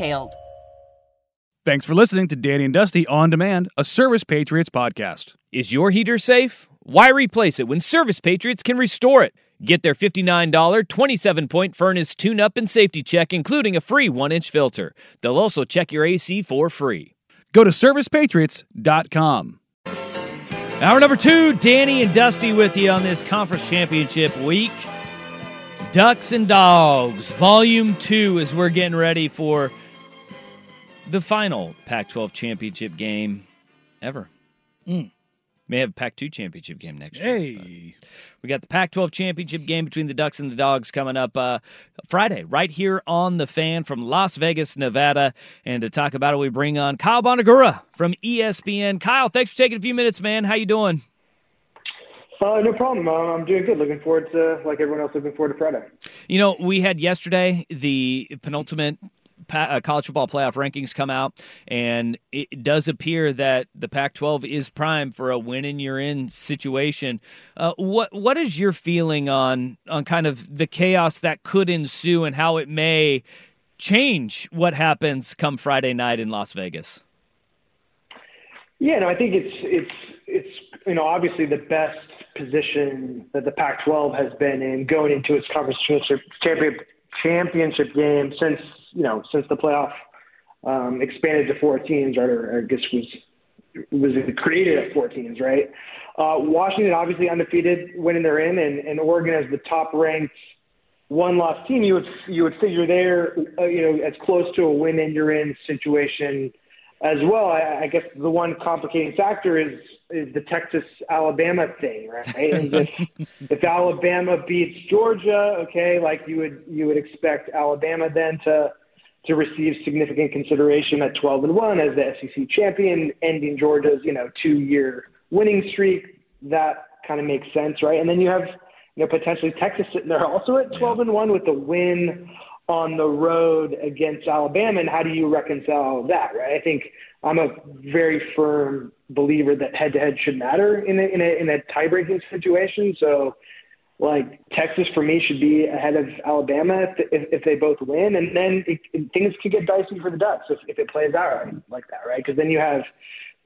details. Thanks for listening to Danny and Dusty On Demand, a Service Patriots podcast. Is your heater safe? Why replace it when Service Patriots can restore it? Get their $59 27 point furnace tune up and safety check, including a free one inch filter. They'll also check your AC for free. Go to ServicePatriots.com. Hour number two, Danny and Dusty with you on this conference championship week. Ducks and Dogs, Volume 2, as we're getting ready for the final Pac 12 championship game ever. Mm. May have a Pac 2 championship game next hey. year. Hey. We got the Pac 12 championship game between the Ducks and the Dogs coming up uh, Friday, right here on The Fan from Las Vegas, Nevada. And to talk about it, we bring on Kyle Bonagura from ESPN. Kyle, thanks for taking a few minutes, man. How you doing? Uh, no problem. Uh, I'm doing good. Looking forward to, like everyone else, looking forward to Friday. You know, we had yesterday the penultimate uh, college football playoff rankings come out, and it does appear that the Pac-12 is prime for a win and you're in situation. Uh, what what is your feeling on on kind of the chaos that could ensue and how it may change what happens come Friday night in Las Vegas? Yeah, no, I think it's it's it's you know obviously the best position that the Pac-12 has been in going into its conference championship championship game since you know since the playoff um, expanded to four teams, right? Or I guess was was created at four teams, right? Uh, Washington obviously undefeated, winning their in, and, and Oregon as the top ranked one loss team. You would you would figure they're uh, you know as close to a win in you're in situation as well. I, I guess the one complicating factor is is the Texas Alabama thing, right? And if, if Alabama beats Georgia, okay, like you would you would expect Alabama then to to receive significant consideration at 12 and 1 as the SEC champion, ending Georgia's you know two year winning streak. That kind of makes sense, right? And then you have you know potentially Texas sitting there also at 12 and 1 with the win on the road against Alabama, and how do you reconcile that, right? I think I'm a very firm believer that head to head should matter in a, in a, in a tie breaking situation. So, like Texas for me should be ahead of Alabama if, if, if they both win, and then it, things could get dicey for the Ducks if, if it plays out like that, right? Because then you have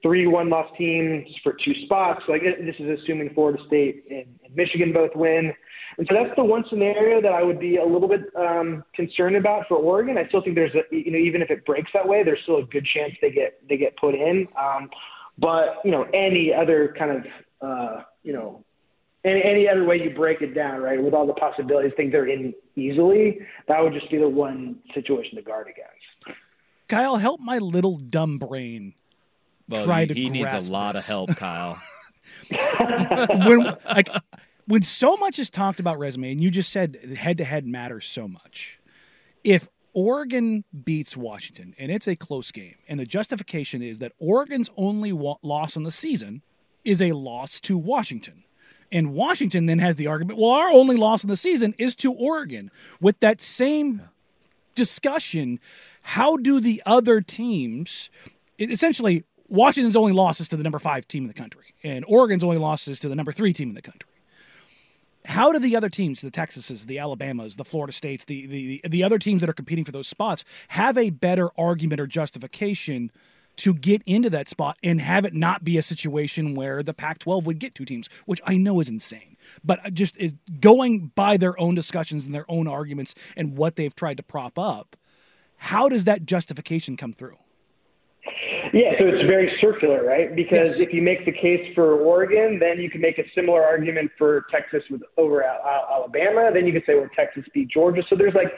three one loss teams for two spots. Like this is assuming Florida State and, and Michigan both win. And so that's the one scenario that I would be a little bit um, concerned about for Oregon. I still think there's a, you know, even if it breaks that way, there's still a good chance they get they get put in. Um, but you know, any other kind of uh, you know, any, any other way you break it down, right, with all the possibilities, think they're in easily. That would just be the one situation to guard against. Kyle, help my little dumb brain. Well, try he, to he needs a lot this. of help, Kyle. when like when so much is talked about resume, and you just said head to head matters so much. If Oregon beats Washington and it's a close game, and the justification is that Oregon's only wa- loss in the season is a loss to Washington. And Washington then has the argument, well, our only loss in the season is to Oregon. With that same discussion, how do the other teams essentially Washington's only losses to the number five team in the country, and Oregon's only losses to the number three team in the country how do the other teams, the Texases, the Alabamas, the Florida States, the, the the other teams that are competing for those spots, have a better argument or justification to get into that spot and have it not be a situation where the Pac-12 would get two teams, which I know is insane, but uh, just is going by their own discussions and their own arguments and what they've tried to prop up. how does that justification come through? Yeah, so it's very circular, right? Because Yes. if you make the case for Oregon, then you can make a similar argument for Texas with over Al- Al- Alabama. Then you could say, well, Texas beat Georgia. So there's like,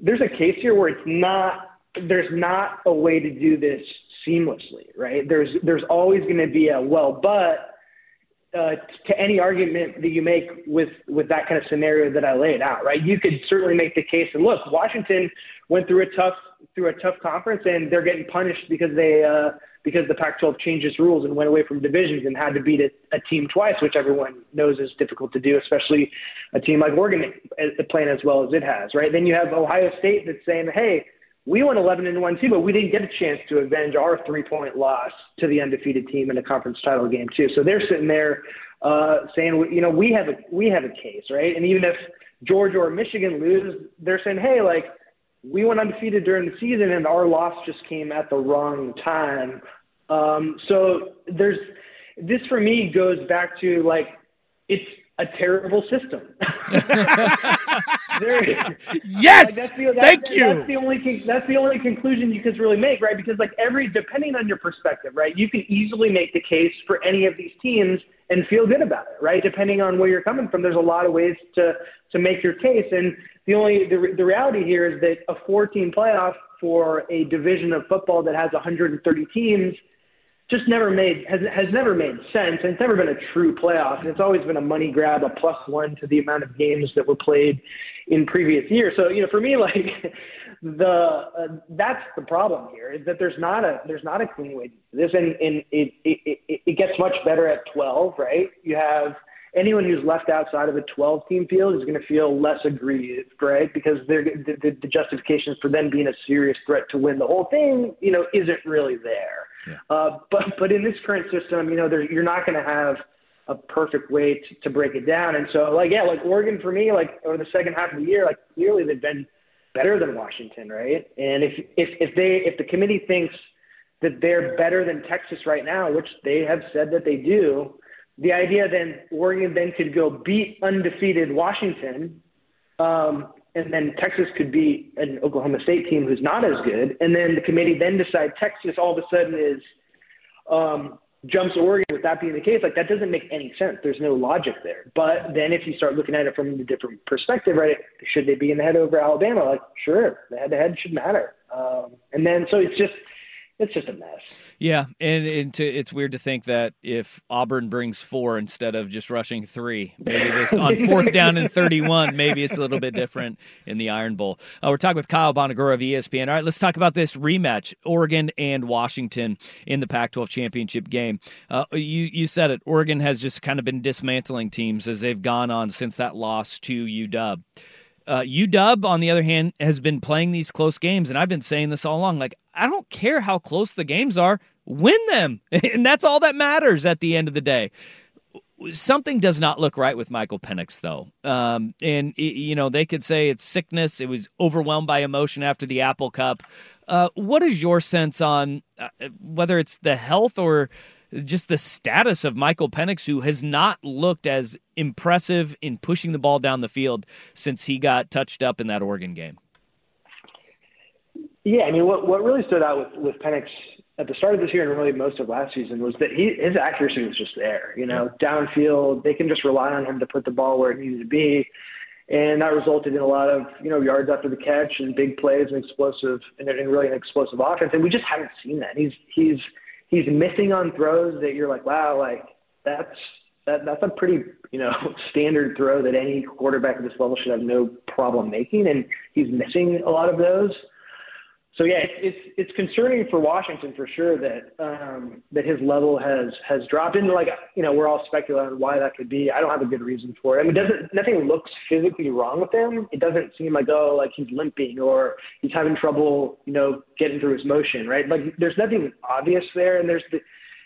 there's a case here where it's not, there's not a way to do this seamlessly, right? There's, there's always going to be a well, but uh, to any argument that you make with with that kind of scenario that I laid out, right? You could certainly make the case. And look, Washington went through a tough through a tough conference, and they're getting punished because they uh, because the Pac-12 changed its rules and went away from divisions and had to beat a, a team twice, which everyone knows is difficult to do, especially a team like Oregon uh, playing as well as it has, right? Then you have Ohio State that's saying, hey we won 11 and 1 too, but we didn't get a chance to avenge our three point loss to the undefeated team in a conference title game too. So they're sitting there uh, saying, you know, we have a we have a case, right? And even if Georgia or Michigan lose, they're saying, hey, like we went undefeated during the season and our loss just came at the wrong time. Um, so there's this for me goes back to like it's a terrible system. Yes, like, that's the, thank you. That's the only that's the only conclusion you can really make, right? Because like every depending on your perspective, right, you can easily make the case for any of these teams and feel good about it, right? Depending on where you're coming from, there's a lot of ways to to make your case, and the only the, the reality here is that a four team playoff for a division of football that has 130 teams just never made has has never made sense, and it's never been a true playoff. And it's always been a money grab, a plus one to the amount of games that were played in previous years. So you know, for me, like the uh, that's the problem here is that there's not a there's not a clean way to do this, and and it it, it it gets much better at 12, right? You have anyone who's left outside of a 12 team field is going to feel less aggrieved, right? Because they're, the, the, the justifications for them being a serious threat to win the whole thing, you know, isn't really there. Uh, but but in this current system, you know, there, you're not going to have a perfect way to, to break it down. And so, like, yeah, like Oregon for me, like over the second half of the year, like clearly they've been better than Washington, right? And if if if they if the committee thinks that they're better than Texas right now, which they have said that they do, the idea then Oregon then could go beat undefeated Washington, um, and then Texas could beat an Oklahoma State team who's not as good, and then the committee then decide Texas all of a sudden is um, jumps Oregon with that being the case. Like that doesn't make any sense. There's no logic there. But then if you start looking at it from a different perspective, right? Should they be in the head over Alabama? Like sure, the head to head should matter. Um, and then so it's just it's just a mess. Yeah, and, and to, it's weird to think that if Auburn brings four instead of just rushing three, maybe this on fourth down and thirty-one, maybe it's a little bit different in the Iron Bowl. Uh, we're talking with Kyle Bonagura of ESPN. All right, let's talk about this rematch: Oregon and Washington in the Pac-12 championship game. Uh, you you said it. Oregon has just kind of been dismantling teams as they've gone on since that loss to UW. Uh, UW, on the other hand, has been playing these close games, and I've been saying this all along. Like, I don't care how close the games are, win them, and that's all that matters at the end of the day. Something does not look right with Michael Penix, though. Um, and, you know, they could say it's sickness. It was overwhelmed by emotion after the Apple Cup. Uh, what is your sense on uh, whether it's the health or just the status of Michael Penix, who has not looked as impressive in pushing the ball down the field since he got touched up in that Oregon game. Yeah, I mean, what what really stood out with with Penix at the start of this year and really most of last season was that he his accuracy was just there. You know, downfield, they can just rely on him to put the ball where it needed to be, and that resulted in a lot of you know yards after the catch and big plays and explosive and, and really an explosive offense. And we just haven't seen that. He's he's he's missing on throws that you're like, wow, like that's that that's a pretty you know standard throw that any quarterback at this level should have no problem making, and he's missing a lot of those. So yeah, it's it's, it's concerning for Washington for sure that um, that his level has has dropped. And like you know, we're all speculating why that could be. I don't have a good reason for it. I mean, doesn't nothing looks physically wrong with him. It doesn't seem like oh, like he's limping or he's having trouble, you know, getting through his motion, right? Like there's nothing obvious there, and there's the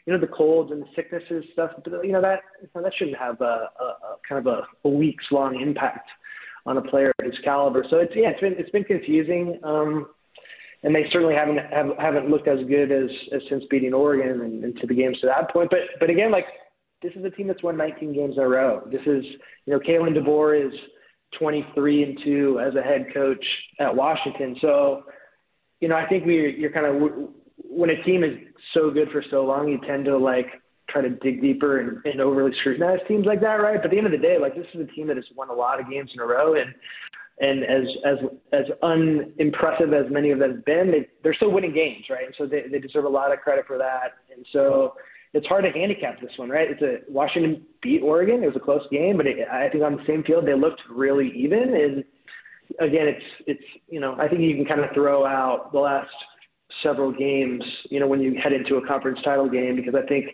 you know the colds and the sicknesses stuff. But you know that that shouldn't have a, a, a kind of a, a weeks long impact on a player of his caliber. So it's yeah, it's been it's been confusing. Um, and they certainly haven't have, haven't looked as good as, as since beating Oregon and, and to the games to that point. But but again, like this is a team that's won 19 games in a row. This is you know Kalen DeBoer is 23 and two as a head coach at Washington. So you know, I think we you're kind of when a team is so good for so long, you tend to like try to dig deeper and, and overly scrutinize teams like that, right? But at the end of the day, like this is a team that has won a lot of games in a row, and and as as as unimpressive as many of them have been, they they're still winning games, right? And so they they deserve a lot of credit for that. And so it's hard to handicap this one, right? It's a Washington beat Oregon. It was a close game, but it, I think on the same field they looked really even. And again, it's it's you know I think you can kind of throw out the last several games, you know, when you head into a conference title game because I think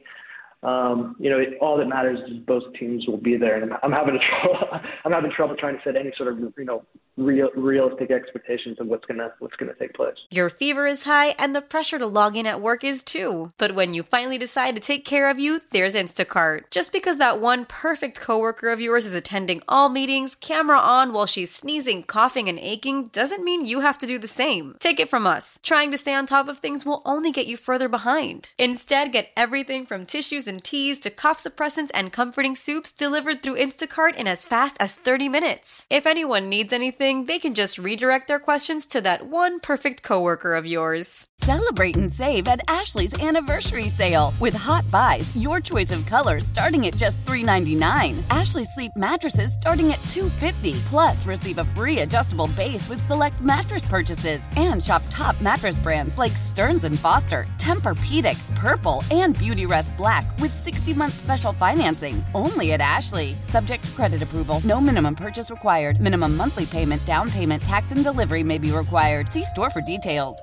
um, you know, it, all that matters is both teams will be there. And I'm, I'm having trouble. I'm having trouble trying to set any sort of you know real realistic expectations of what's gonna what's gonna take place. Your fever is high, and the pressure to log in at work is too. But when you finally decide to take care of you, there's Instacart. Just because that one perfect coworker of yours is attending all meetings, camera on while she's sneezing, coughing, and aching, doesn't mean you have to do the same. Take it from us. Trying to stay on top of things will only get you further behind. Instead, get everything from tissues and teas to cough suppressants and comforting soups delivered through Instacart in as fast as 30 minutes. If anyone needs anything, they can just redirect their questions to that one perfect coworker of yours. Celebrate and save at Ashley's anniversary sale with hot buys, your choice of colors starting at just $3.99. Ashley Sleep mattresses starting at $2.50. Plus, receive a free adjustable base with select mattress purchases and shop top mattress brands like Stearns and Foster, Tempur-Pedic, Purple, and Beautyrest Black with 60-month special financing. Only at Ashley. Subject to credit approval. No minimum purchase required. Minimum monthly payment, down payment, tax, and delivery may be required. See store for details.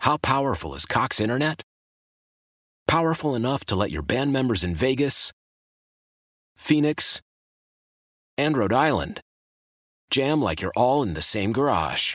How powerful is Cox Internet? Powerful enough to let your band members in Vegas, Phoenix, and Rhode Island jam like you're all in the same garage.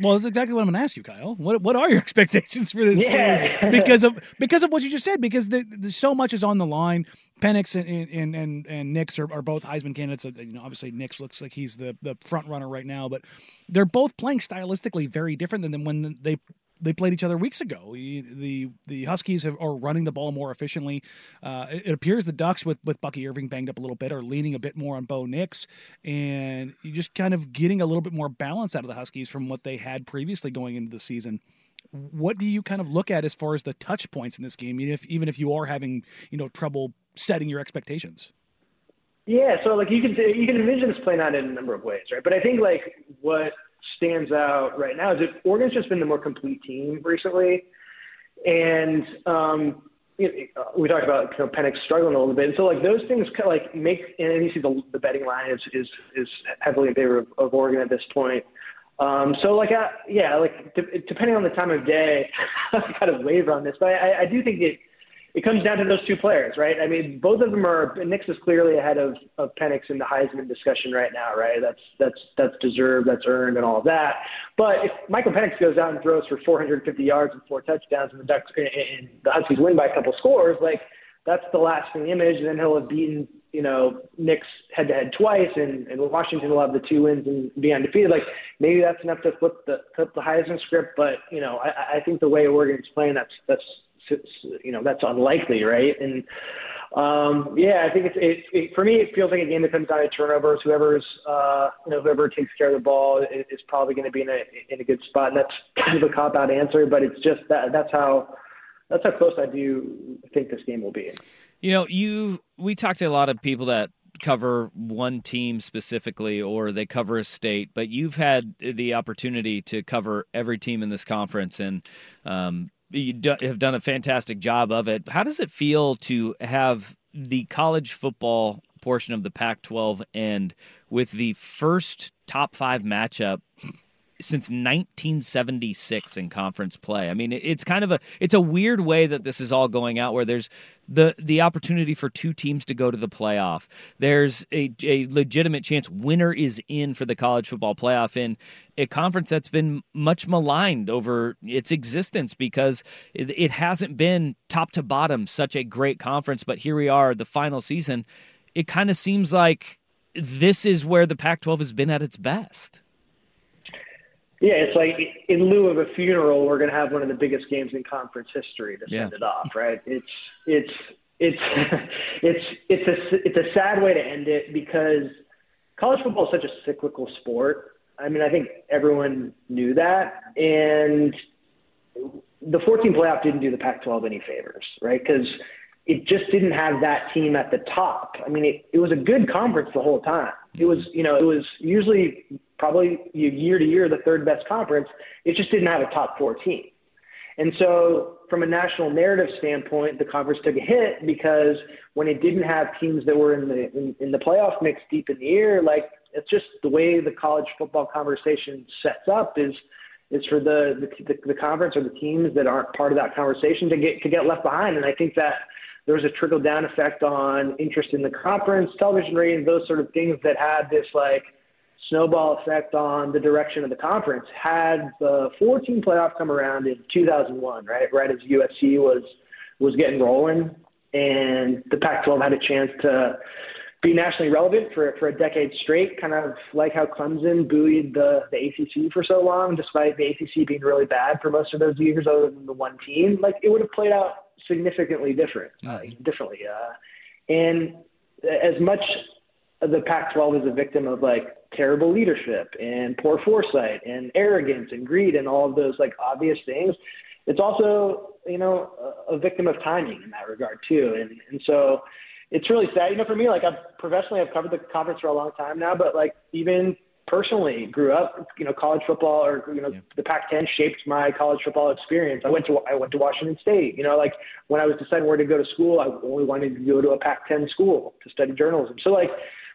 Well, that's exactly what I'm going to ask you, Kyle. What what are your expectations for this yeah. game? Because of because of what you just said. Because the, the, so much is on the line. Penix and and and, and Nix are, are both Heisman candidates. You know, obviously Nix looks like he's the the front runner right now, but they're both playing stylistically very different than when they they played each other weeks ago. The the Huskies have, are running the ball more efficiently. Uh, it, it, appears the Ducks, with with Bucky Irving banged up a little bit, are leaning a bit more on Bo Nix, and you're just kind of getting a little bit more balance out of the Huskies from what they had previously going into the season. What do you kind of look at as far as the touch points in this game, even if even if you are having you know trouble setting your expectations? Yeah, so like you can you can envision this playing out in a number of ways, right? But I think like what stands out right now is that Oregon's just been the more complete team recently, and um, you know, we talked about you know, Penix struggling a little bit, and so like those things kind of like make and you see the the betting line is is is heavily in favor of, of Oregon at this point. Um, so like yeah, like de- depending on the time of day, I kind of waver on this, but I, I do think it it comes down to those two players, right? I mean, both of them are. Nix is clearly ahead of of Penix in the Heisman discussion right now, right? That's that's that's deserved, that's earned, and all of that. But if Michael Penix goes out and throws for 450 yards and four touchdowns, and the Ducks and the Huskies win by a couple scores, like that's the lasting image. And then he'll have beaten you know Nix head to head twice, and and Washington will have the two wins and be undefeated. Like maybe that's enough to flip the flip the Heisman script, but you know I, I think the way Oregon's playing, that's that's you know that's unlikely, right? And um, yeah, I think it's it, it, for me. It feels like a game that comes down to turnovers. Whoever's uh, you know whoever takes care of the ball is, is probably going to be in a in a good spot. And that's kind of a cop out answer, but it's just that that's how that's how close I do think this game will be. You know, you we talked to a lot of people that cover one team specifically or they cover a state, but you've had the opportunity to cover every team in this conference and um, you do, have done a fantastic job of it. How does it feel to have the college football portion of the Pac 12 end with the first top five matchup since 1976 in conference play. I mean, it's kind of a it's a weird way that this is all going out where there's the the opportunity for two teams to go to the playoff. There's a, a legitimate chance winner is in for the college football playoff in a conference that's been much maligned over its existence because it, it hasn't been top to bottom such a great conference, but here we are the final season. It kind of seems like this is where the Pac 12 has been at its best. Yeah, it's like in lieu of a funeral, we're going to have one of the biggest games in conference history to send Yeah. it off, right? It's it's it's it's it's a it's a sad way to end it because college football is such a cyclical sport. I mean, I think everyone knew that, and the 14 playoff didn't do the Pac-12 any favors, right? Because it just didn't have that team at the top. I mean, it, it was a good conference the whole time. It was, you know, it was usually probably year to year the third best conference. It just didn't have a top four team. And so, from a national narrative standpoint, the conference took a hit because when it didn't have teams that were in the in, in the playoff mix deep in the year, like it's just the way the college football conversation sets up is is for the the, the, the conference or the teams that aren't part of that conversation to get to get left behind. And I think that there was a trickle down effect on interest in the conference, television ratings, those sort of things that had this like snowball effect on the direction of the conference. Had the 14 playoff come around in 2001, right, right as USC was was getting rolling, and the Pac-12 had a chance to be nationally relevant for for a decade straight, kind of like how Clemson buoyed the the ACC for so long, despite the ACC being really bad for most of those years, other than the one team. Like it would have played out significantly different, uh, differently. Uh, and as much the Pac-12 is a victim of like terrible leadership and poor foresight and arrogance and greed and all of those like obvious things. It's also, you know, a, a victim of timing in that regard too. And and so it's really sad. You know, for me, like I've professionally I've covered the conference for a long time now, but like even personally grew up, you know, college football or you know, the Pac-10 shaped my college football experience. I went to I went to Washington State. You know, like when I was deciding where to go to school, I only wanted to go to a Pac-10 school to study journalism. So like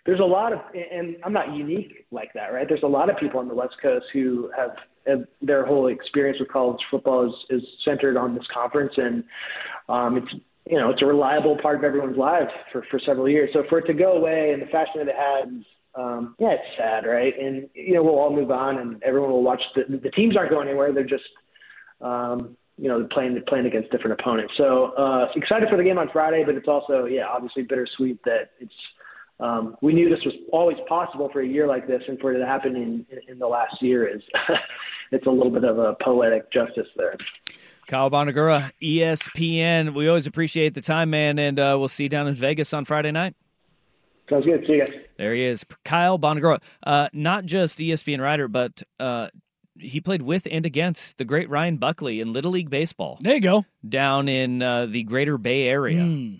there's a lot of, and I'm not unique like that, right? There's a lot of people on the West Coast who have, have their whole experience with college football is, is centered on this conference, and um, it's you know it's a reliable part of everyone's lives for for several years. So for it to go away in the fashion that it has, um, yeah, it's sad, right? And you know we'll all move on, and everyone will watch. The, the teams aren't going anywhere; they're just um, you know playing playing against different opponents. So uh, excited for the game on Friday, but it's also yeah obviously bittersweet that it's um, we knew this was always possible for a year like this, and for it to happen in, in, in the last year is it's a little bit of a poetic justice there. Kyle Bonagura, ESPN. We always appreciate the time, man, and uh, we'll see you down in Vegas on Friday night. Sounds good. See you guys. There he is, Kyle Bonagura. Uh, not just ESPN writer, but uh, he played with and against the great Ryan Buckley in Little League Baseball There you go. down in uh, the Greater Bay Area.